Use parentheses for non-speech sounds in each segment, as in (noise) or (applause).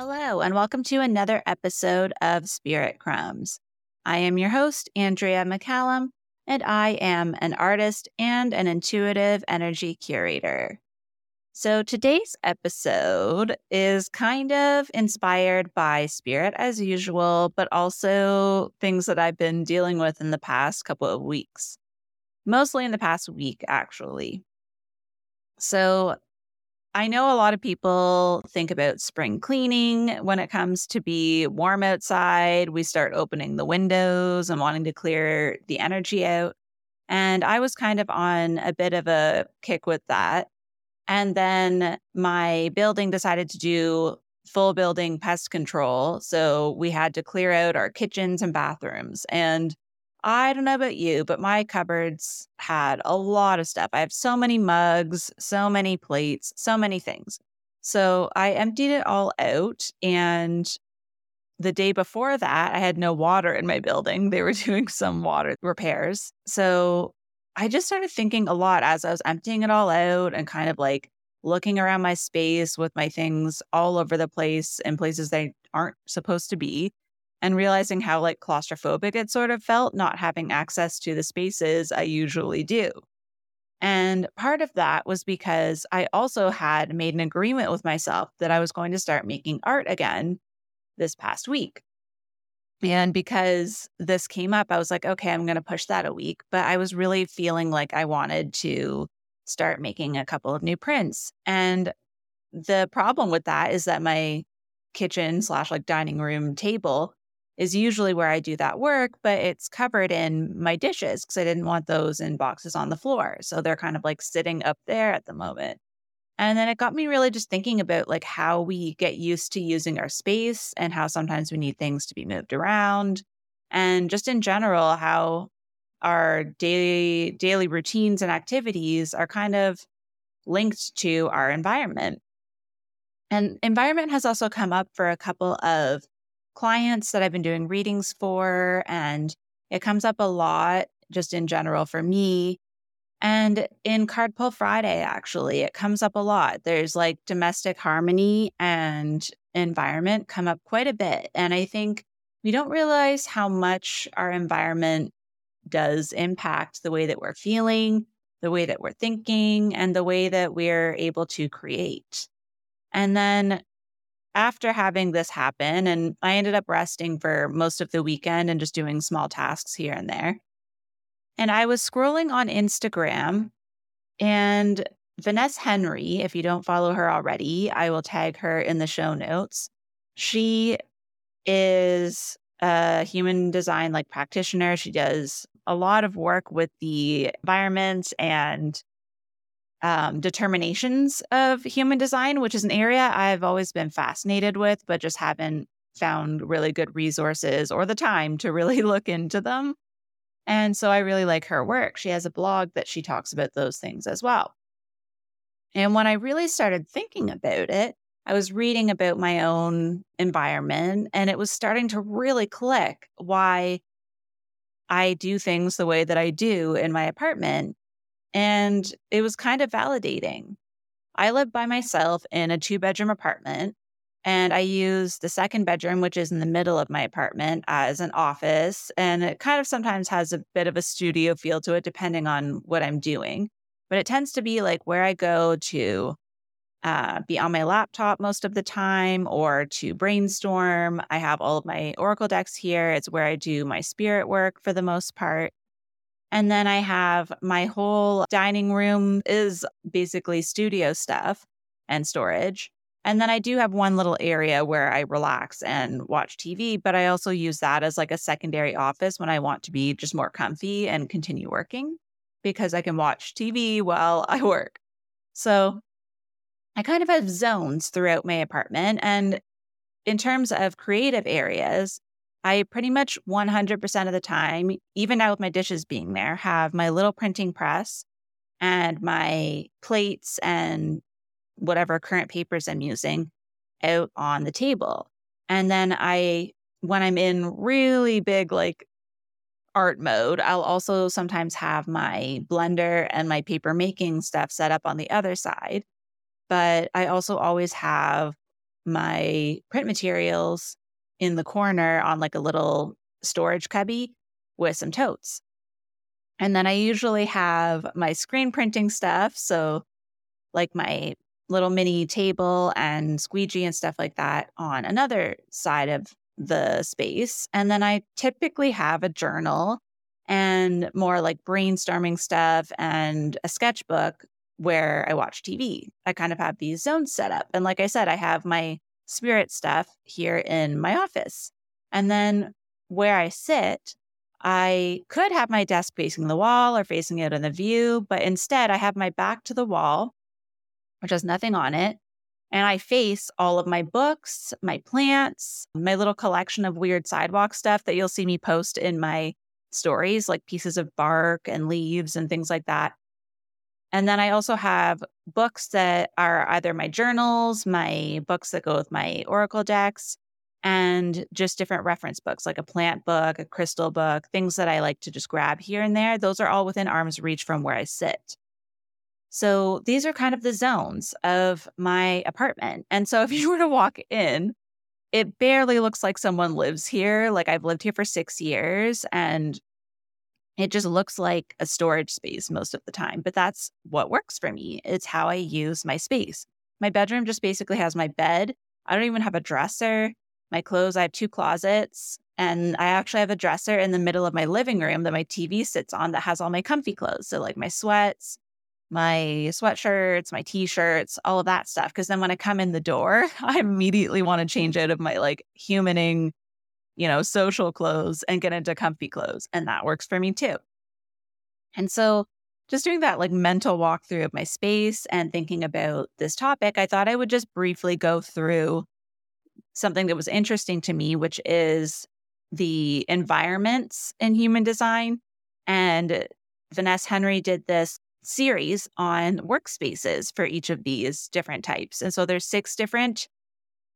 Hello, and welcome to another episode of Spirit Crumbs. I am your host, Andrea McCallum, and I am an artist and an intuitive energy curator. So today's episode is kind of inspired by spirit as usual, but also things that I've been dealing with in the past couple of weeks, mostly in the past week, actually. So I know a lot of people think about spring cleaning when it comes to be warm outside. We start opening the windows and wanting to clear the energy out. And I was kind of on a bit of a kick with that. And then my building decided to do full building pest control. So we had to clear out our kitchens and bathrooms. And I don't know about you, but my cupboards had a lot of stuff. I have so many mugs, so many plates, so many things. So I emptied it all out. And the day before that, I had no water in my building. They were (laughs) doing some water repairs. So I just started thinking a lot as I was emptying it all out and kind of like looking around my space with my things all over the place in places they aren't supposed to be and realizing how like claustrophobic it sort of felt not having access to the spaces I usually do. And part of that was because I also had made an agreement with myself that I was going to start making art again this past week. And because this came up, I was like, okay, I'm going to push that a week. But I was really feeling like I wanted to start making a couple of new prints. And the problem with that is that my kitchen slash like dining room table is usually where I do that work, but it's covered in my dishes because I didn't want those in boxes on the floor. So they're kind of like sitting up there at the moment. And then it got me really just thinking about like how we get used to using our space and how sometimes we need things to be moved around. And just in general, how our daily daily routines and activities are kind of linked to our environment. And environment has also come up for a couple of clients that I've been doing readings for. And it comes up a lot just in general for me. And in Card Pull Friday, actually, it comes up a lot. There's like domestic harmony and environment come up quite a bit. And I think we don't realize how much our environment does impact the way that we're feeling, the way that we're thinking, and the way that we're able to create. And then after having this happen, and I ended up resting for most of the weekend and just doing small tasks here and there. And I was scrolling on Instagram, and Vanessa Henry, if you don't follow her already, I will tag her in the show notes. She is a human design like practitioner. She does a lot of work with the environment and um, determinations of human design, which is an area I've always been fascinated with, but just haven't found really good resources or the time to really (laughs) look into them. And so I really like her work. She has a blog that she talks about those things as well. And when I really started thinking about it, I was reading about my own environment and it was starting to really click why I do things the way that I do in my apartment. And it was kind of validating. I live by myself in a two bedroom apartment, and I use the second bedroom, which is in the middle of my apartment, as an office. And it kind of sometimes has a bit of a studio feel to it, depending on what I'm doing. But it tends to be like where I go to uh, be on my laptop most of the time or to brainstorm. I have all of my Oracle decks here. It's where I do my spirit work for the most part. And then I have my whole dining room is basically studio stuff and storage. And then I do have one little area where I relax and watch TV, but I also use that as like a secondary office when I want to be just more comfy and continue working because I can watch TV while (laughs) I work. So I kind of have zones throughout my apartment. And in terms of creative areas, I pretty much 100% of the time, even now with my dishes being there, have my little printing press and my plates and whatever current papers I'm using out on the table. And then I, when I'm in really big, like art mode, I'll also sometimes have my blender and my paper making stuff set up on the other side. But I also always have my print materials in the corner on like a little storage cubby with some totes. And then I usually have my screen printing stuff. So, like my little mini table and squeegee and stuff like that on another side of the space. And then I typically have a journal and more like brainstorming stuff and a sketchbook where I watch TV. I kind of have these zones set up. And like I said, I have my spirit stuff here in my office. And then where I sit, I could have my desk facing the wall or facing out in the view, but instead I have my back to the wall, which has nothing on it. And I face all of my books, my plants, my little collection of weird sidewalk stuff that you'll see me post in my stories, like pieces of bark and leaves and things like that. And then I also have books that are either my journals, my books that go with my Oracle decks, and just different reference books like a plant book, a crystal book, things that I like to just grab here and there. Those are all within arm's reach from where I sit. So these are kind of the zones of my apartment. And so (laughs) if you were to walk in, it barely looks like someone lives here. Like I've lived here for six years and it just looks like a storage space most of the time, but that's what works for me. It's how I use my space. My bedroom just basically has my bed. I don't even have a dresser. My clothes, I have two closets, and I actually have a dresser in the middle of my living room that my TV sits on that has all my comfy clothes. So, like my sweats, my sweatshirts, my t shirts, all of that stuff. Cause then when I come in the door, (laughs) I immediately want to change out of my like humaning you know, social clothes and get into comfy clothes. And that works for me too. And so, just doing that like mental walkthrough of my space and thinking about this topic, I thought I would just briefly go through something that was interesting to me, which is the environments in human design. And Vanessa Henry did this series on workspaces for each of these different types. And so there's six different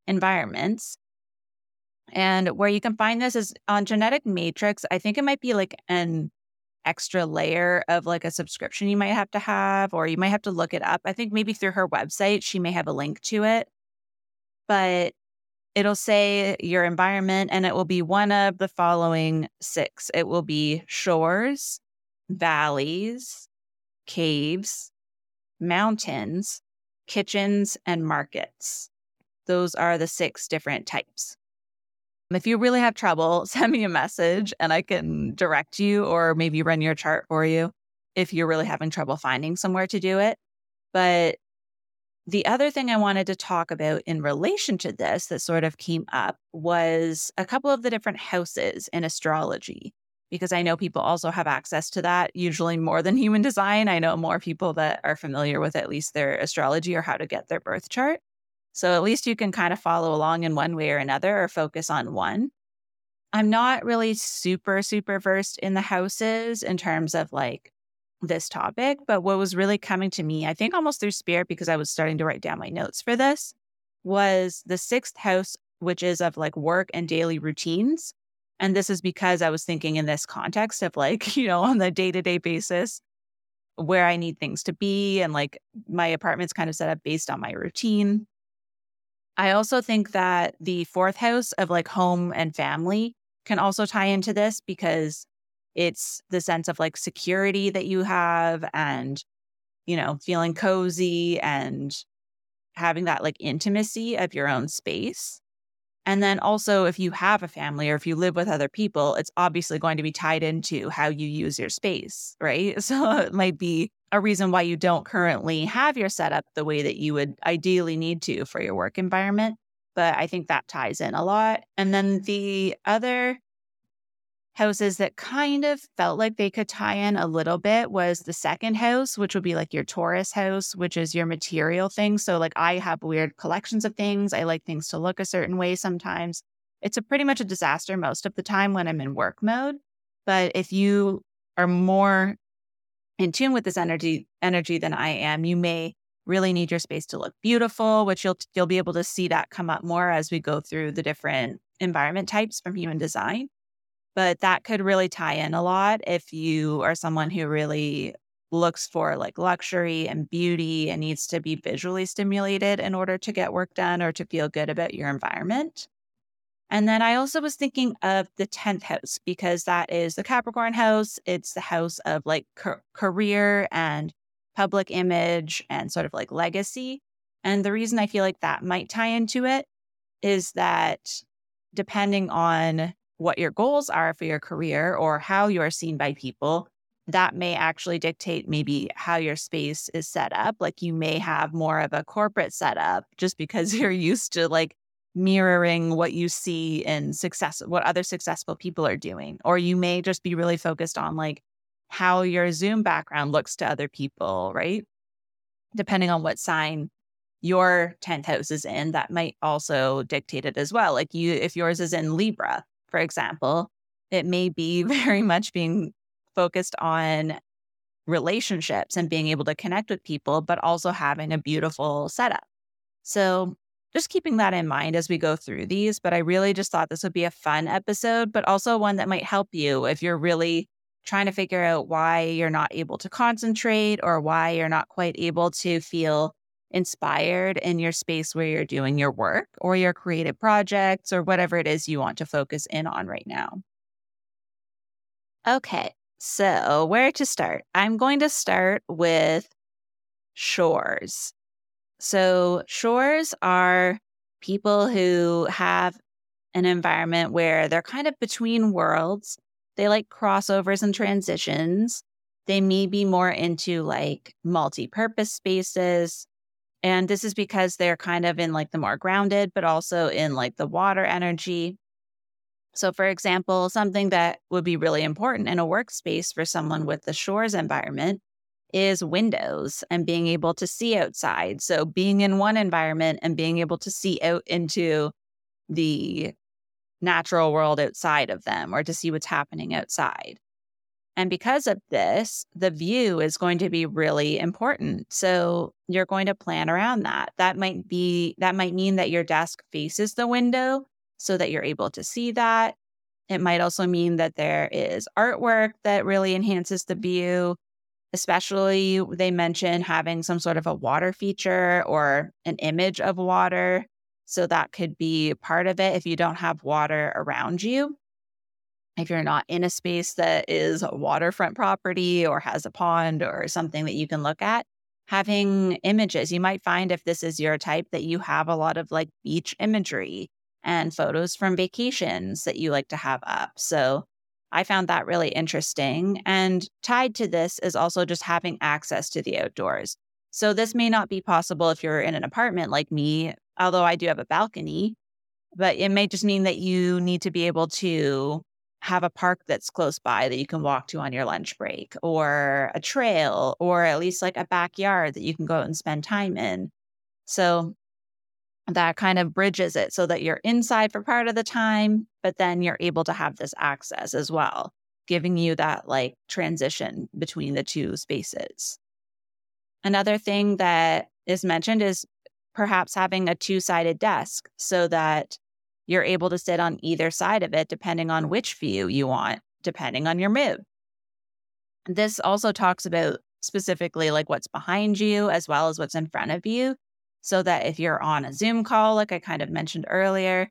environments. And where you can find this is on Genetic Matrix. I think it might be like an extra layer of like a subscription you might have to have, or you might have to look it up. I think maybe through her website, she may have a link to it. But it'll say your environment, and it will be one of the following six it will be shores, valleys, caves, mountains, kitchens, and markets. Those are the six different types. If you really have trouble, (laughs) send me a message and I can direct you or maybe run your chart for you if you're really having trouble finding somewhere to do it. But the other thing I wanted to talk about in relation to this that sort of came up was a couple of the different houses in astrology, because I know people also have access to that, usually more than (laughs) human design. I know more people that are familiar with at least their astrology or how to get their birth chart. So at least you can kind of follow along in one way or another or focus on one. I'm not really super, super versed in the houses in terms of like this topic, but what was really coming to me, I think almost through spirit, because I was starting to write down my notes for this, was the sixth house, which is of like work and daily routines. And this is because I was thinking in this context of like, (laughs) you know, on the day to day basis, where I need things to be. And like my apartment's kind of set up based on my routine. I also think that the fourth house of like home and family can also tie into this because it's the sense of like security that you have and, you know, feeling cozy and having that like intimacy of your own space. And then also, if you have a family or if you live with other people, it's obviously going to be tied into how you use your space, right? (laughs) So it might be a reason why you don't currently have your setup the way that you would ideally need to for your work environment. But I think that ties in a lot. And then the other houses that kind of felt like they could tie in a little bit was the second house, which would be like your Taurus house, which is your material things. So, like, I have weird collections of things. I like things to look a certain way sometimes. It's a pretty much a disaster most of the time when I'm in work mode. But if you are more in tune with this energy energy than I am, you may really need your space to look beautiful, which you'll you'll be able to see that come up more as we go through the different environment types from human design. But that could really tie in a lot if you are someone who really looks for like luxury and beauty and needs to be visually stimulated in order to get work done or to feel good about your environment. And then I also was thinking of the 10th house because that is the Capricorn house. It's the house of like career and public image and sort of like legacy. And the reason I feel like that might tie into it is that depending on what your goals are for your career or how you are seen by people, that may actually dictate maybe how your space is set up. Like you may have more of a corporate setup just because (laughs) you're used to like mirroring what you see in success, what other successful people are doing. Or you may just be really focused on like how your Zoom background looks to other people, right? Depending on what sign your 10th house is in, that might also dictate it as well. Like you, if yours is in Libra, for example, it may be (laughs) very much being focused on relationships and being able to connect with people, but also having a beautiful setup. So, just keeping that in mind as we go through these. But I really just thought this would be a fun episode, but also one that might help you if you're really trying to figure out why you're not able to concentrate or why you're not quite able to feel inspired in your space where you're doing your work or your creative projects or whatever it is you want to focus in on right now. Okay, so where to start? I'm going to start with shores. So, shores are people who have an environment where they're kind of between worlds. They like crossovers and transitions. They may be more into like multi purpose spaces. And this is because they're kind of in like the more grounded, but also in like the water energy. So, for example, something that would be really important in a workspace for someone with the shores environment is windows and being able to see outside. So, being in one environment and being able to see out into the natural world outside of them or to see what's happening outside. And because of this, the view is going to be really important. So you're going to plan around that. That might be, that might mean that your desk faces the window so that you're able to see that. It might also mean that there is artwork that really enhances the view. Especially, they mention having some sort of a water feature or an image of water. So that could be part of it if you don't have water around you if you're not in a space that is a waterfront property or has a pond or something that you can look at, having images. You might find if this is your type that you have a lot of like beach imagery and photos from vacations that you like to have up. So I found that really interesting. And tied to this is also just having access to the outdoors. So this may not be possible if you're in an apartment like me, although I do have a balcony, but it may just mean that you need to be able to have a park that's close by that you can walk to on your lunch break or a trail or at least like a backyard that you can go out and spend time in. So that kind of bridges it so that you're inside for part of the time, but then you're able to have this access as well, giving you that like transition between the two spaces. Another thing that is mentioned is perhaps having a two sided desk so that you're able to sit on either side of it depending on which view you want, depending on your mood. This also talks about specifically like what's behind you as well as what's in front of you. So that if you're on a Zoom call, like I kind of mentioned earlier,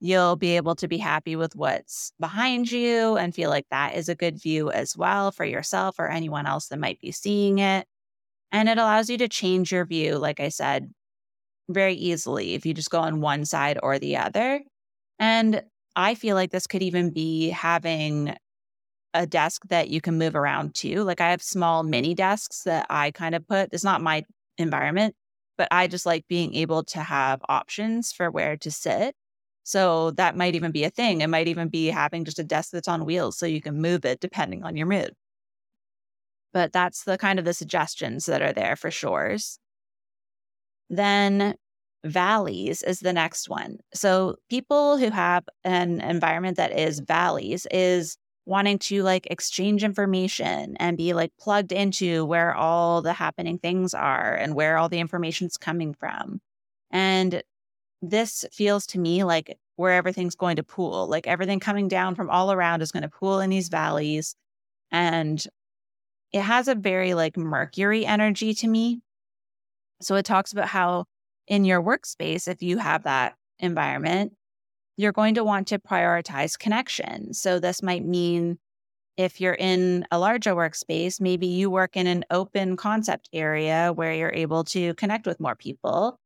you'll be able to be happy with what's behind you and feel like that is a good view as well for yourself or anyone else that might be seeing it. And it allows you to change your view, like I said, very easily if you just go on one side or the other. And I feel like this could even be having a desk that you can move around to. Like I have small mini desks that I kind of put, it's not my environment, but I just like being able to have options for where to sit. So that might even be a thing. It might even be having just a desk that's on wheels so you can move it depending on your mood. But that's the kind of the suggestions that are there for shores. Then valleys is the next one. So people who have an environment that is valleys is wanting to like exchange information and be like plugged into where all the happening things are and where all the information's coming from. And this feels to me like where everything's going to pool, like everything coming down from all around is going to pool in these valleys. And it has a very like Mercury energy to me. So it talks about how in your workspace, if you have that environment, you're going to want to prioritize connection. So this might mean if you're in a larger workspace, maybe you work in an open concept area where you're able to connect with more people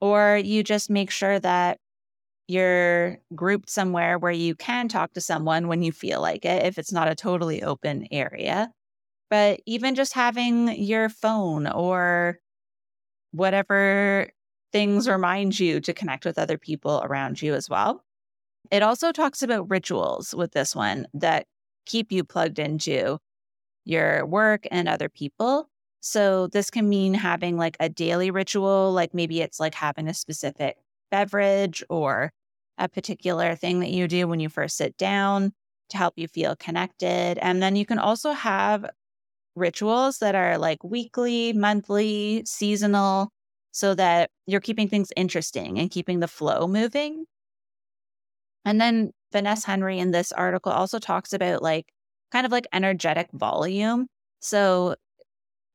or you just make sure that you're grouped somewhere where you can talk to someone when you feel like it, if it's not a totally open area. But even just having your phone or whatever things remind you to connect with other people around you as well. It also talks about rituals with this one that keep you plugged into your work and other people. So this can mean having like a daily ritual, like maybe it's like having a specific beverage or a particular thing that you do when you first sit down to help you feel connected. And then you can also have rituals that are like weekly, monthly, seasonal, so that you're keeping things interesting and keeping the flow moving. And then Vanessa Henry in this article also talks about like kind of like energetic volume. So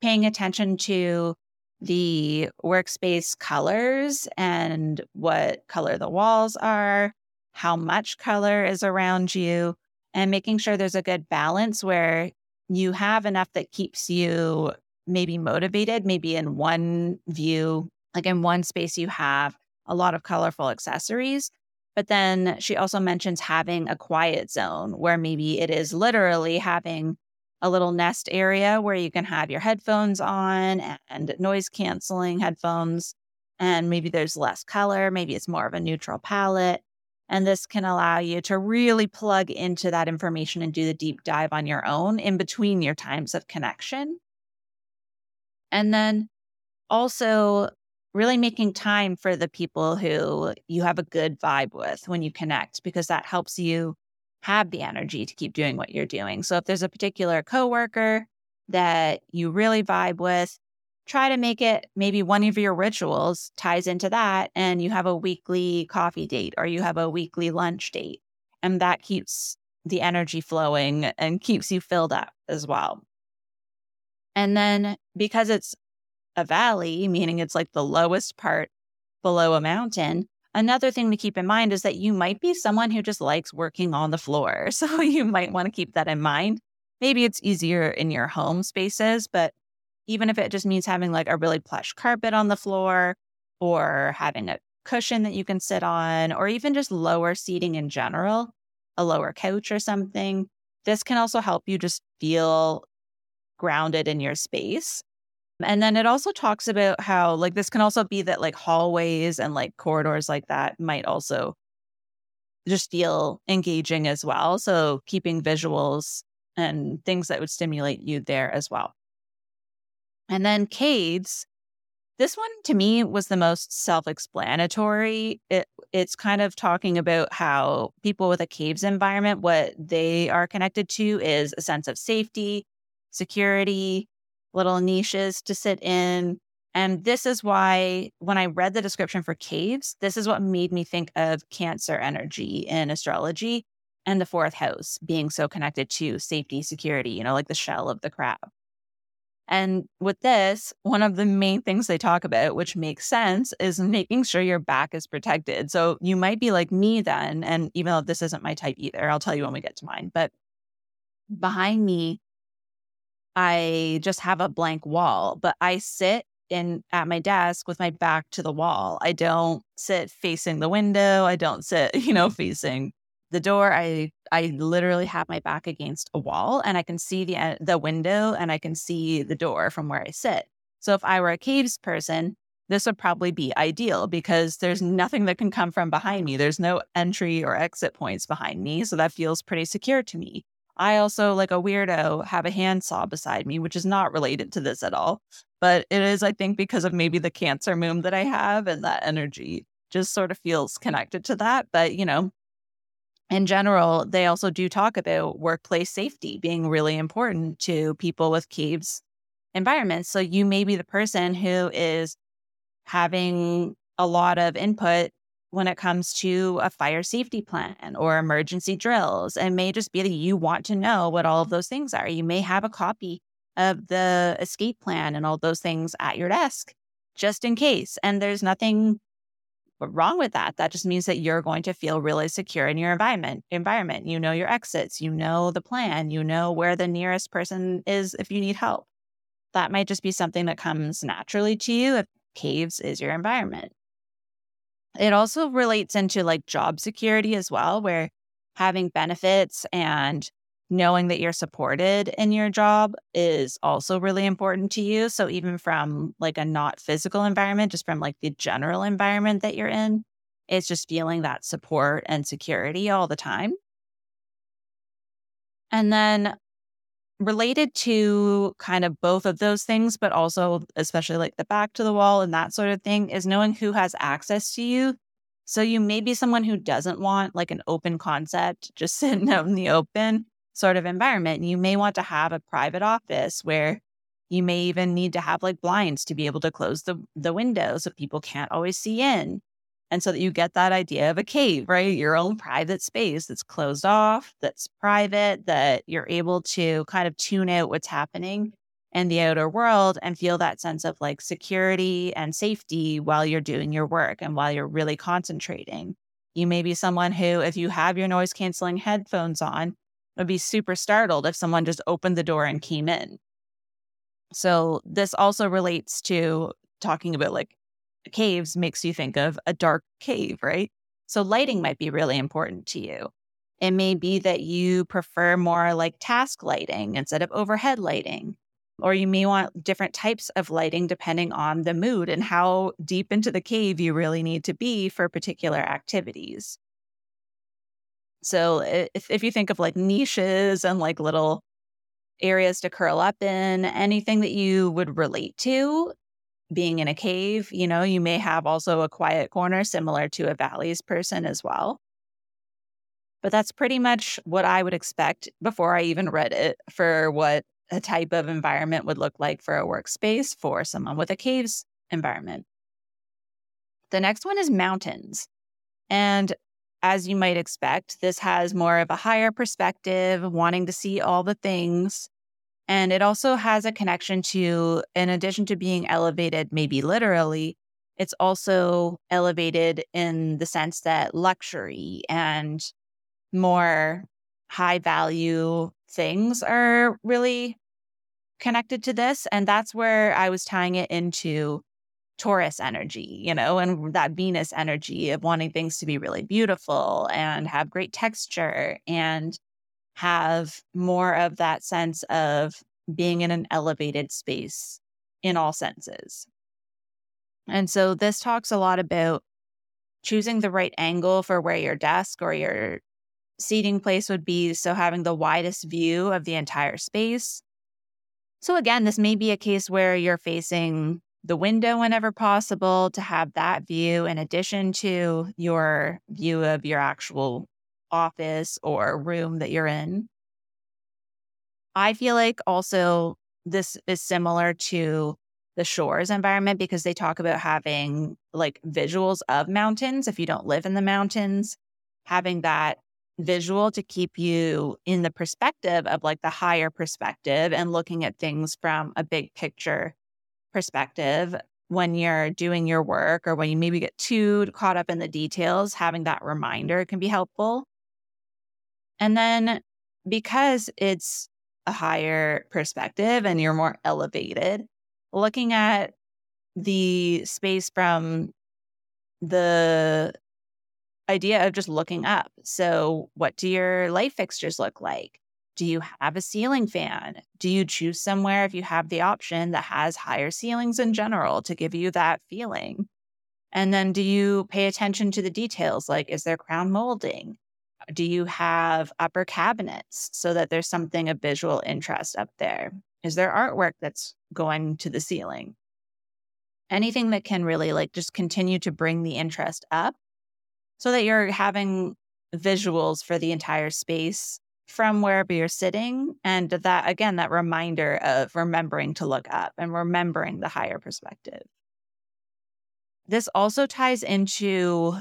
paying attention to the workspace colors and what color the walls are, how much color is around you, and making sure there's a good balance where you have enough that keeps you maybe motivated. Maybe in one view, like in one space, you have a lot of colorful accessories. But then she also mentions having a quiet zone where maybe it is literally having a little nest area where you can have your headphones on and noise canceling headphones. And maybe there's less color, maybe it's more of a neutral palette. And this can allow you to really plug into that information and do the deep dive on your own in between your times of connection. And then also really making time for the people who you have a good vibe with when you connect, because that helps you have the energy to keep doing what you're doing. So if there's a particular coworker that you really vibe with, try to make it maybe one of your rituals ties into that and you have a weekly coffee date or you have a weekly lunch date and that keeps the energy flowing and keeps you filled up as well. And then because it's a valley, meaning it's like the lowest part below a mountain, Another thing to keep in mind is that you might be someone who just likes working on the floor. (laughs) So you might want to keep that in mind. Maybe it's easier in your home spaces, but even if it just means having like a really plush carpet on the floor or having a cushion that you can sit on, or even just lower seating in general, a lower couch or something, this can also help you just feel grounded in your space. And then it also talks about how, like, this can also be that, like, hallways and like corridors like that might also just feel engaging as well. So, keeping visuals and things that would stimulate you there as well. And then caves. This one to me was the most self explanatory. It, it's kind of talking about how people with a caves environment, what they are connected to is a sense of safety, security, little niches to sit in. And this is why, when I read the description for caves, this is what made me think of Cancer energy in astrology and the fourth house being so connected to safety, security, you know, like the shell of the crab. And with this, one of the main things they talk about, which makes sense, is making sure your back is protected. So you might be like me then. And even though this isn't my type either, I'll tell you when we get to mine. But behind me I just have a blank wall, but I sit in at my desk with my back to the wall. I don't sit facing the window. I don't sit, (laughs) you know, facing the door. I I literally have my back against a wall and I can see the the window and I can see the door from where I sit. So if I were a caves person, this would probably be ideal because there's nothing that can come from behind me. There's no entry or exit points behind me. So that feels pretty secure to me. I also, like a weirdo, have a handsaw beside me, which is not related to this at all. But it is, I think, because of maybe the Cancer moon that I have and that energy just sort of feels connected to that. But, you know, in general, they also do talk about workplace safety being really important to people with caves environments. So you may be the person who is having a lot of input when it comes to a fire safety plan or emergency drills. It may just be that you want to know what all of those things are. You may have a copy of the escape plan and all those things at your desk just in case. And there's nothing wrong with that. That just means that you're going to feel really secure in your environment. Environment. You know your exits, you know the plan, you know where the nearest person is if you need help. That might just be something that comes naturally to you if caves is your environment. It also relates into like job security as well, where having benefits and knowing that you're supported in your job is also really important to you. So even from like a not physical environment, just from like the general environment that you're in, it's just feeling that support and security all the time. And then related to kind of both of those things, but also especially like the back to the wall and that sort of thing, is knowing who has access to you. So you may be someone who doesn't want like an open concept, just (laughs) sitting out in the open sort of environment. And You may want to have a private office where you may even need to have like blinds to be able to close the, the window so people can't always see in. And so that you get that idea of a cave, right? Your own private space that's closed off, that's private, that you're able to kind of tune out what's happening in the outer world and feel that sense of like security and safety while you're doing your work and while you're really concentrating. You may be someone who, if you have your noise canceling headphones on, would be super startled if someone just opened the door and came in. So, this also relates to talking about like caves makes you think of a dark cave, right? So lighting mm-hmm. might be really important to you. It may be that you prefer more like task lighting instead of overhead lighting. Or you may want different types of lighting depending on the mood and how deep into the cave you really need to be for particular activities. So if, if you think of like niches and like little areas to curl up in, anything that you would relate to, being in a cave, you know, you may have also a quiet corner similar to a valleys person as well. But that's pretty much what I would expect before I even read it for what a type of environment would look like for a workspace for someone with a caves environment. The next one is mountains. And as you might expect, this has more of a higher perspective, wanting to see all the things. And it also has a connection to, in addition to being elevated, maybe literally, it's also elevated in the sense that luxury and more high value things are really connected to this. And that's where I was tying it into Taurus energy, you know, and that Venus energy of wanting things to be really beautiful and have great texture and have more of that sense of being in an elevated space in all senses. And so this talks a lot about choosing the right angle for where your desk or your seating place would be. So having the widest view of the entire space. So again, this may be a case where you're facing the window whenever possible to have that view in addition to your view of your actual office or room that you're in. I feel like also this is similar to the shores environment because they talk about having like visuals of mountains if you don't live in the mountains, having that visual to keep you in the perspective of like the higher perspective and looking at things from a big picture perspective when you're doing your work or when you maybe get too caught up in the details, having that reminder can be helpful. And then because it's a higher perspective and you're more elevated, looking at the space from the idea of just looking up. So, what do your light fixtures look like? Do you have a ceiling fan? Do you choose somewhere if you have the option that has higher ceilings in general to give you that feeling? And then do you pay attention to the details? Like, is there crown molding? Do you have upper cabinets so that there's something of visual interest up there? Is there artwork that's going to the ceiling? Anything that can really like just continue to bring the interest up so that you're having visuals for the entire space from wherever you're sitting. And that, again, that reminder of remembering to look up and remembering the higher perspective. This also ties into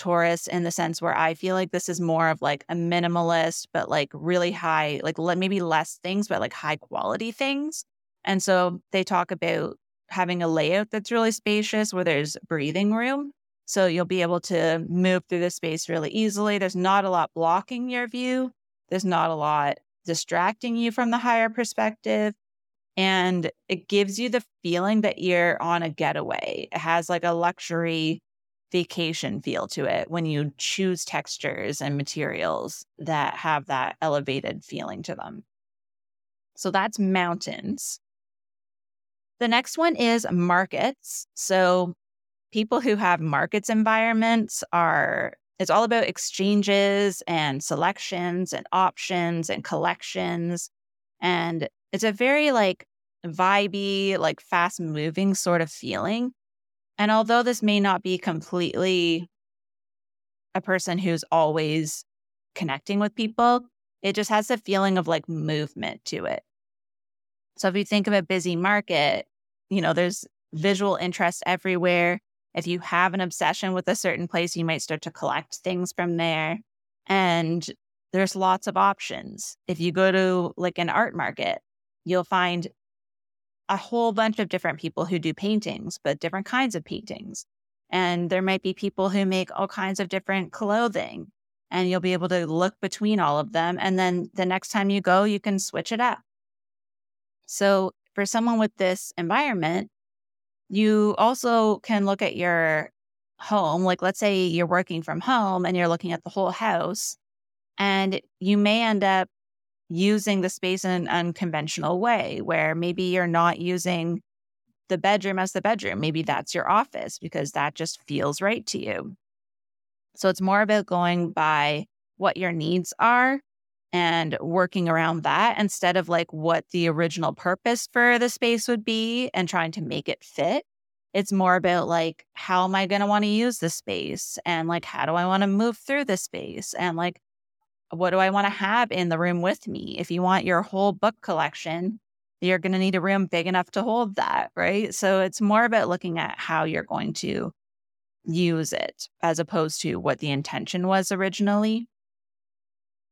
Taurus in the sense where I feel like this is more of like a minimalist, but like really high, like maybe less things, but like high quality things. And so they talk about having a layout that's really spacious where there's breathing room. So you'll be able to move through the space really easily. There's not a lot blocking your view, there's not a lot distracting you from the higher perspective. And it gives you the feeling that you're on a getaway. It has like a luxury vacation feel to it when you choose textures and materials that have that elevated feeling to them. So that's mountains. The next one is markets. So people who have markets environments are it's all about exchanges and selections and options and collections and it's a very like vibey, like fast moving sort of feeling. And although this may not be completely a person who's always connecting with people, it just has a feeling of like movement to it. So if you think of a busy market, you know, there's visual interest everywhere. If you have an obsession with a certain place, you might start to collect things from there. And there's lots of options. If you go to like an art market, you'll find a whole bunch of different people who do paintings, but different kinds of paintings. And there might be people who make all kinds of different clothing, and you'll be able to look between all of them. And then the next time you go, you can switch it up. So, for someone with this environment, you also can look at your home. Like, let's say you're working from home and you're looking at the whole house, and you may end up using the space in an unconventional way where maybe you're not using the bedroom as the bedroom. Maybe that's your office because that just feels right to you. So it's more about going by what your needs are and working around that instead of like what the original purpose for the space would be and trying to make it fit. It's more about like, how am I going to want to use the space? And like, how do I want to move through the space? And like, what do I want to have in the room with me? If you want your whole book collection, you're going to need a room big enough to hold that, right? So it's more about looking at how you're going to use it as opposed to what the intention was originally.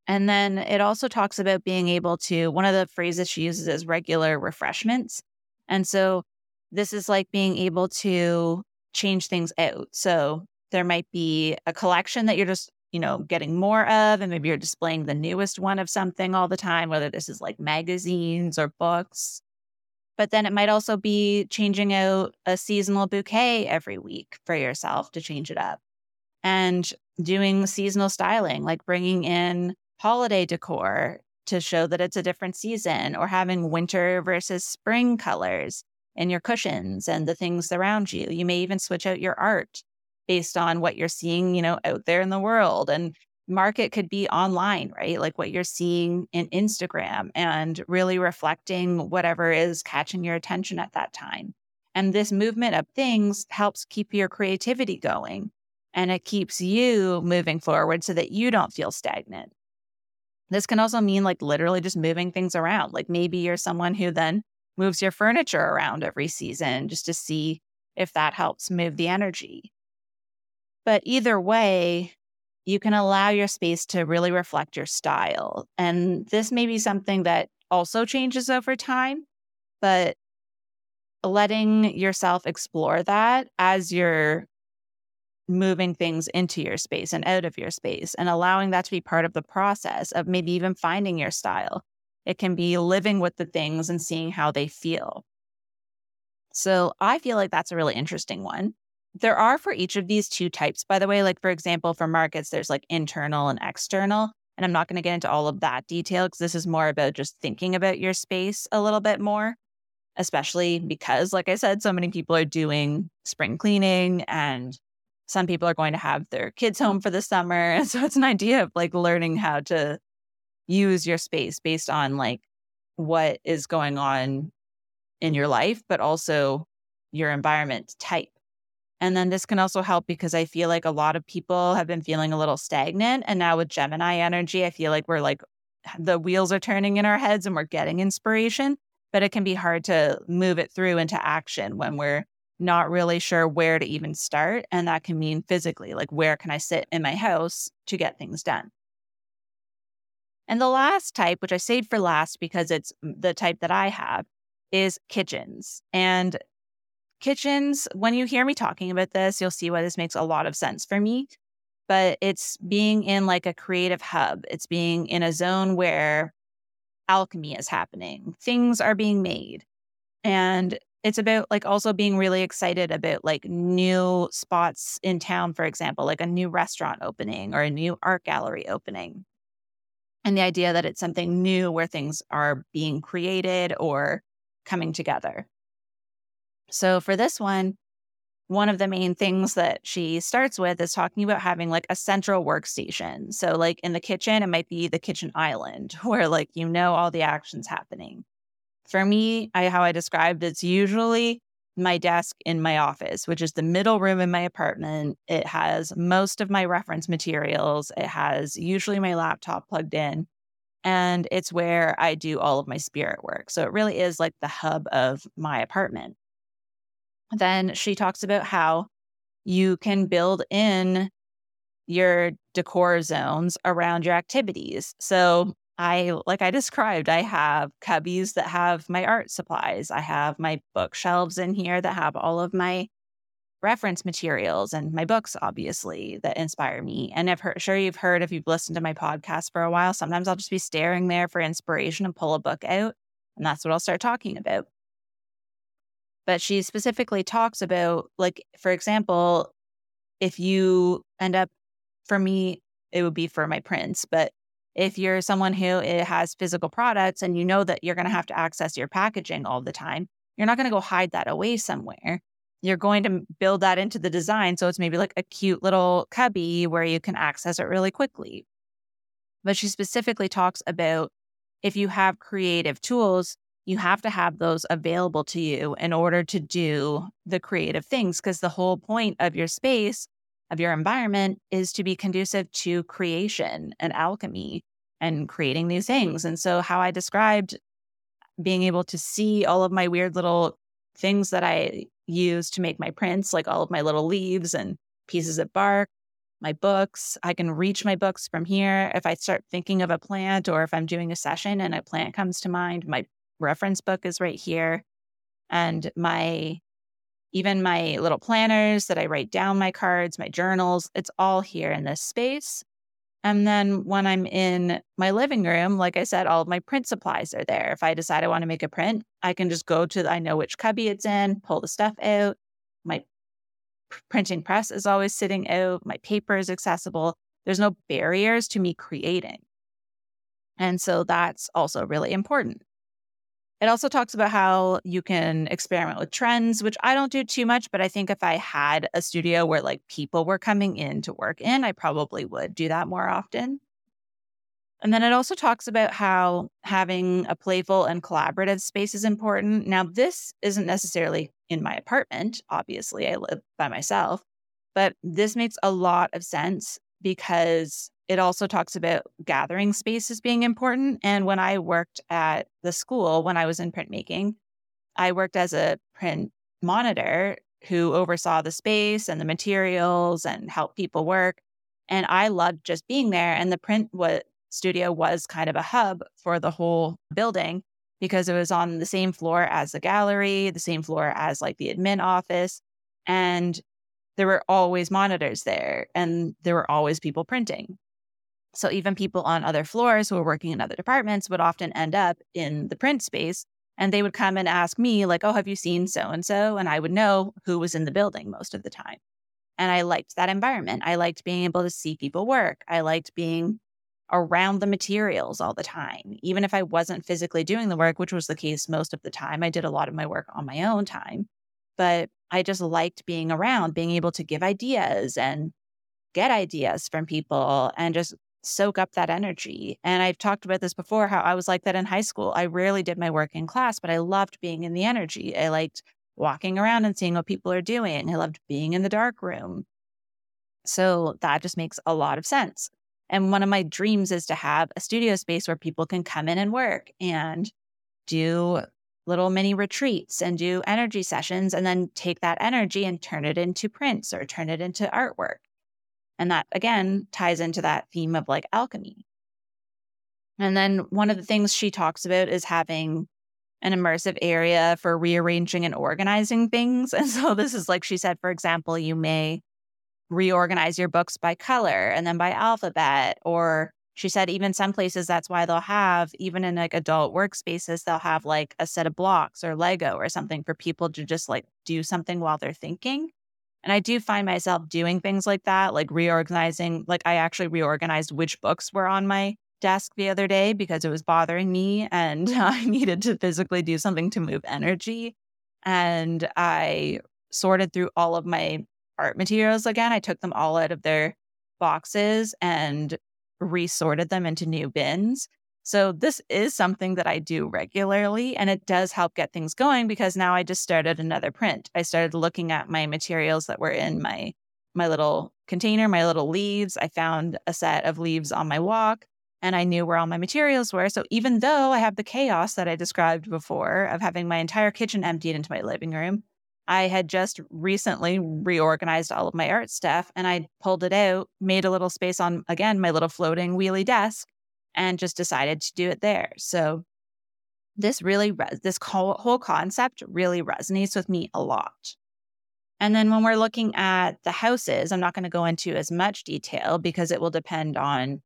And then it also talks about being able to, one of the phrases she uses is regular refreshments. And so this is like being able to change things out. So there might be a collection that you're just you know, getting more of, and maybe you're displaying the newest one of something all the time, whether this is like magazines or books. But then it might also be changing out a seasonal bouquet every week for yourself to change it up and doing seasonal styling, like bringing in holiday decor to show that it's a different season or having winter versus spring colors in your cushions and the things around you. You may even switch out your art based on what you're seeing, you know, out there in the world. And market could be online, right? Like what you're seeing in Instagram and really reflecting whatever is catching your attention at that time. And this movement of things helps keep your creativity going and it keeps you moving forward so that you don't feel stagnant. This can also mean like literally just moving things around. Like maybe you're someone who then moves your furniture around every season just to see if that helps move the energy. But either way, you can allow your space to really reflect your style. And this may be something that also changes over time, but letting yourself explore that as you're moving things into your space and out of your space and allowing that to be part of the process of maybe even finding your style. It can be living with the things and seeing how they feel. So I feel like that's a really interesting one. There are for each of these two types, by the way. Like, for example, for markets, there's like internal and external. And I'm not going to get into all of that detail because this is more about just thinking about your space a little bit more, especially because, like I said, so many people are doing spring cleaning and some people are going to have their kids home for the summer. And (laughs) so it's an idea of like learning how to use your space based on like what is going on in your life, but also your environment type. And then this can also help because I feel like a lot of people have been feeling a little stagnant. And now with Gemini energy, I feel like we're like the wheels are turning in our heads and we're getting inspiration, but it can be hard to move it through into action when we're not really sure where to even start. And that can mean physically, like where can I sit in my house to get things done? And the last type, which I saved for last because it's the type that I have, is kitchens. And kitchens, when you hear me talking about this, you'll see why this makes a lot of sense for me. But it's being in like a creative hub, it's being in a zone where alchemy is happening, things are being made. And it's about like also being really excited about like new spots in town, for example, like a new restaurant opening or a new art gallery opening. And the idea that it's something new where things are being created or coming together. So for this one, one of the main things that she starts with is talking about having like a central workstation. So, like in the kitchen, it might be the kitchen island (laughs) where like you know all the actions happening. For me, I, how I described it's usually my desk in my office, which is the middle room in my apartment. It has most of my reference materials. It has usually my laptop plugged in and it's where I do all of my spirit work. So it really is like the hub of my apartment. Then she talks about how you can build in your decor zones around your activities. So I, like I described, I have cubbies that have my art supplies. I have my bookshelves in here that have all of my reference materials and my books, obviously, that inspire me. And I've heard, sure you've heard if you've listened to my podcast for a while, sometimes I'll just be staring there for inspiration and pull a book out. And that's what I'll start talking about. But she specifically talks about, like, for example, if you end up, for me, it would be for my prints, but if you're someone who eh, has physical products and you know that you're going to have to access your packaging all the time, you're not going to go hide that away somewhere you're going to build that into the design. So it's maybe like a cute little cubby where you can access it really quickly. But she specifically talks about if you have creative tools, you have to have those available to you in order to do the creative things. Because the whole point of your space, of your environment, is to be conducive to creation and alchemy and creating new things. And so, how I described being able to see all of my weird little things that I use to make my prints, like all of my little leaves and pieces of bark, my books. I can reach my books from here. If I start thinking of a plant or if I'm doing a session and a plant comes to mind, my reference book is right here. And my even my little planners that I write down my cards, my journals, it's all here in this space. And then when I'm in my living room, like I said, all of my print supplies are there. If I decide I want to make a print, I can just go to, I know which cubby it's in, pull the stuff out. My printing press is always sitting out. My paper is accessible. There's no barriers to me creating. And so that's also really important. It also talks about how you can experiment with trends, which I don't do too much, but I think if I had a studio where like people were coming in to work in, I probably would do that more often. And then it also talks about how having a playful and collaborative space is important. Now, this isn't necessarily in my apartment. Obviously, I live by myself, but this makes a lot of sense because it also talks about gathering spaces being important. And when I worked at the school, when I was in printmaking, I worked as a print monitor who oversaw the space and the materials and helped people work. And I loved just being there. And the print what, studio was kind of a hub for the whole building because it was on the same floor as the gallery, the same floor as like the admin office. And there were always monitors there and there were always people printing. So even people on other floors who were working in other departments would often end up in the print space and they would come and ask me like, "Oh, have you seen so and so?" and I would know who was in the building most of the time. And I liked that environment. I liked being able to see people work. I liked being around the materials all the time. Even if I wasn't physically doing the work, which was the case most of the time, I did a lot of my work on my own time. But I just liked being around, being able to give ideas and get ideas from people and just soak up that energy. And I've talked about this before how I was like that in high school. I rarely did my work in class, but I loved being in the energy. I liked walking around and seeing what people are doing. I loved being in the dark room. So that just makes a lot of sense. And one of my dreams is to have a studio space where people can come in and work and do little mini retreats and do energy sessions and then take that energy and turn it into prints or turn it into artwork. And that again ties into that theme of like alchemy. And then one of the things she talks about is having an immersive area for rearranging and organizing things. (laughs) And so this is like she said, for example, you may reorganize your books by color and then by alphabet. Or she said, even some places, that's why they'll have, even in like adult workspaces, they'll have like a set of blocks or Lego or something for people to just like do something while they're thinking. And I do find myself doing things like that, like reorganizing. Like I actually reorganized which books were on my desk the other day because it was bothering me and (laughs) I needed to physically do something to move energy. And I sorted through all of my art materials again. I took them all out of their boxes and resorted them into new bins. So this is something that I do regularly and it does help get things going because now I just started another print. I started looking at my materials that were in my my little container, my little leaves. I found a set of leaves on my walk and I knew where all my materials were. So even though I have the chaos that I described before of having my entire kitchen emptied into my living room, I had just recently reorganized all of my art stuff and I pulled it out, made a little space on again my little floating wheelie desk and just decided to do it there. So this really, this whole concept really resonates with me a lot. And then when we're looking at the houses, I'm not going to go into as much detail because it will depend on,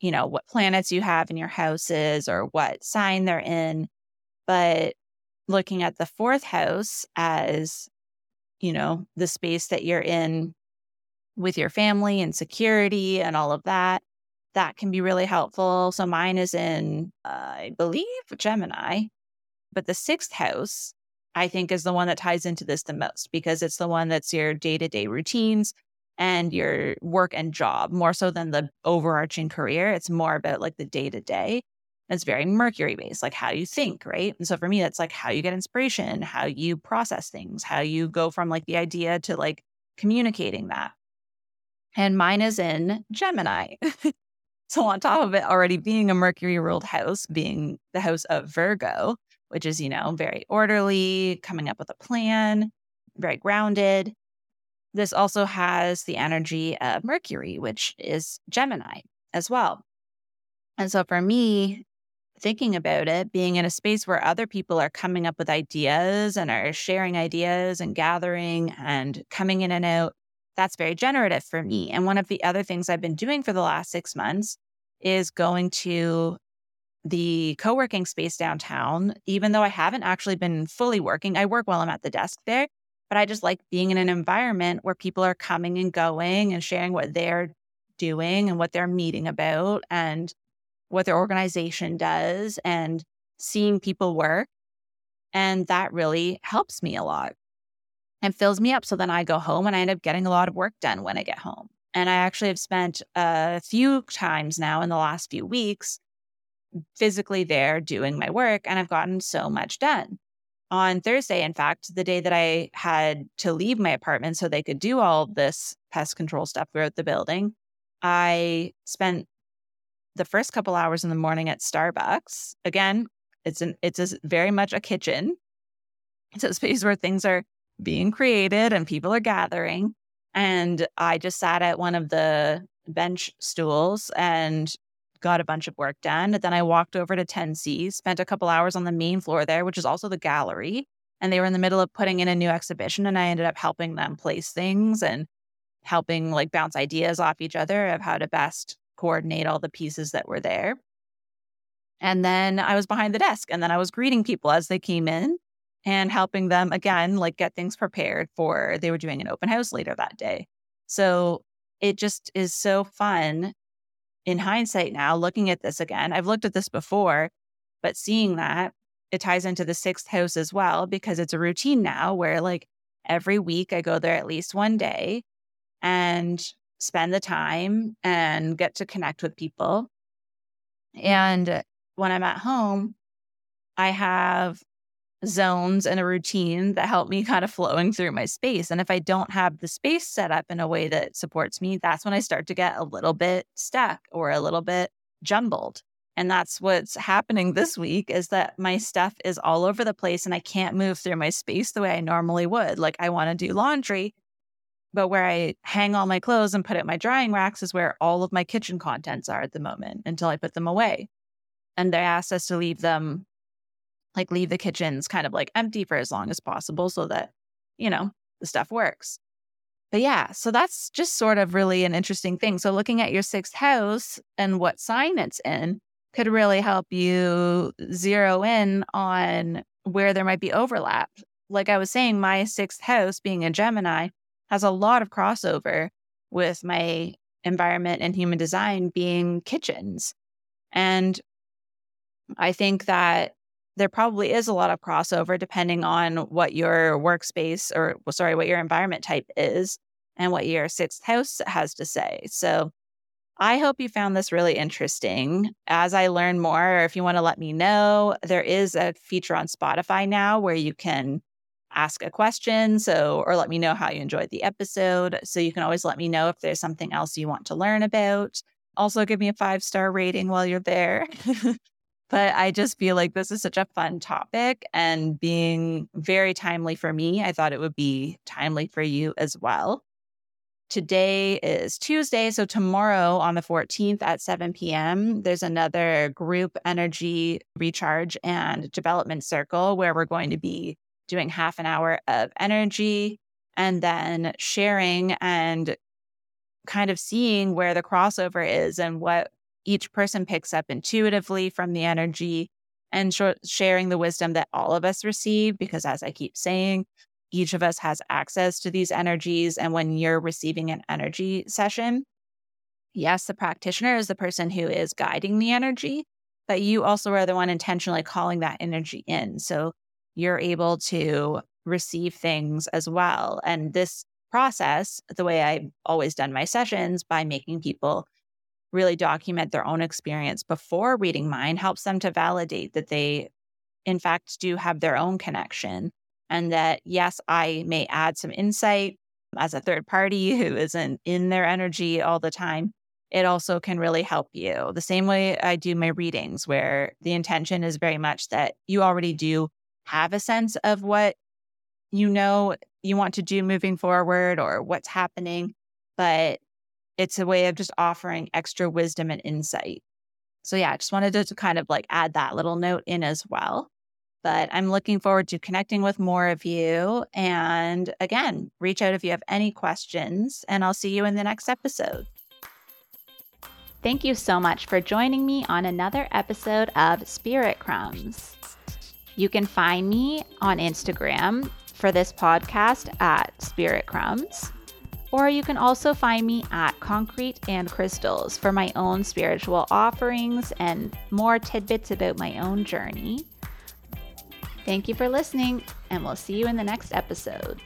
you know, what planets you have in your houses or what sign they're in. But looking at the fourth house as, you know, the space that you're in with your family and security and all of that, that can be really helpful. So mine is in, uh, I believe, Gemini, but the sixth house, I think, is the one that ties into this the most because it's the one that's your day to day routines and your work and job more so than the overarching career. It's more about like the day to day. It's very Mercury based, like how you think, right? And so for me, that's like how you get inspiration, how you process things, how you go from like the idea to like communicating that. And mine is in Gemini. (laughs) So, on top of it already being a Mercury ruled house, being the house of Virgo, which is, you know, very orderly, coming up with a plan, very grounded. This also has the energy of Mercury, which is Gemini as well. And so for me, thinking about it, being in a space where other people are coming up with ideas and are sharing ideas and gathering and coming in and out, that's very generative for me. And one of the other things I've been doing for the last six months is going to the co working space downtown, even though I haven't actually been fully working. I work while I'm at the desk there, but I just like being in an environment where people are coming and going and sharing what they're doing and what they're meeting about and what their organization does and seeing people work. And that really helps me a lot and fills me up. So then I go home and I end up getting a lot of work done when I get home. And I actually have spent a few times now in the last few weeks physically there doing my work, and I've gotten so much done. On Thursday, in fact, the day that I had to leave my apartment so they could do all this pest control stuff throughout the building, I spent the first couple hours in the morning at Starbucks. Again, it's an it's a, very much a kitchen. It's a space where things are being created and people are gathering. And I just sat at one of the bench stools and got a bunch of work done. Then I walked over to 10C, spent a couple hours on the main floor there, which is also the gallery. And they were in the middle of putting in a new exhibition. And I ended up helping them place things and helping like bounce ideas off each other of how to best coordinate all the pieces that were there. And then I was behind the desk and then I was greeting people as they came in and helping them again, like get things prepared for they were doing an open house later that day. So it just is so fun in hindsight now, looking at this again, I've looked at this before, but seeing that it ties into the sixth house as well because it's a routine now where like every week I go there at least one day and spend the time and get to connect with people. And when I'm at home, I have zones and a routine that help me kind of flowing through my space. And if I don't have the space set up in a way that supports me, that's when I start to get a little bit stuck or a little bit jumbled. And that's what's happening this week is that my stuff is all over the place and I can't move through my space the way I normally would. Like I want to do laundry, but where I hang all my clothes and put it in my drying racks is where all of my kitchen contents are at the moment until I put them away. And they asked us to leave them, like leave the kitchens kind of like empty for as long as possible so that, you know, the stuff works. But yeah, so that's just sort of really an interesting thing. So looking at your sixth house and what sign it's in, could really help you zero in on where there might be overlap. Like I was saying, my sixth house being a Gemini has a lot of crossover with my environment and human design being kitchens. And I think that there probably is a lot of crossover depending on what your workspace or, sorry, what your environment type is and what your sixth house has to say. So I hope you found this really interesting. As I learn more, or if you want to let me know, there is a feature on Spotify now where you can ask a question. So, or let me know how you enjoyed the episode. So, you can always let me know if there's something else you want to learn about. Also, give me a five star rating while you're there. (laughs) but I just feel like this is such a fun topic and being very timely for me. I thought it would be timely for you as well. Today is Tuesday. So, tomorrow on the 14th at 7 p.m., there's another group energy recharge and development circle where we're going to be doing half an hour of energy and then sharing and kind of seeing where the crossover is and what each person picks up intuitively from the energy and sh- sharing the wisdom that all of us receive. Because as I keep saying, each of us has access to these energies. And when you're receiving an energy session, yes, the practitioner is the person who is guiding the energy, but you also are the one intentionally calling that energy in. So you're able to receive things as well. And this process, the way I've always done my sessions by making people really document their own experience before reading mine helps them to validate that they, in fact, do have their own connection and that, yes, I may add some insight as a third party (laughs) who isn't in their energy all the time. It also can really help you. The same way I do my readings, where the intention is very much that you already do have a sense of what you know you want to do moving forward or what's happening, but it's a way of just offering extra wisdom and insight. So, yeah, I just wanted to, kind of like add that little note in as well. But I'm looking forward to connecting with more of you. And again, reach out if you have any questions, and I'll see you in the next episode. Thank you so much for joining me on another episode of Spirit Crumbs. You can find me on Instagram for this podcast at Spirit Crumbs. Or you can also find me at Concrete and Crystals for my own spiritual offerings and more tidbits about my own journey. Thank you for listening, and we'll see you in the next episode.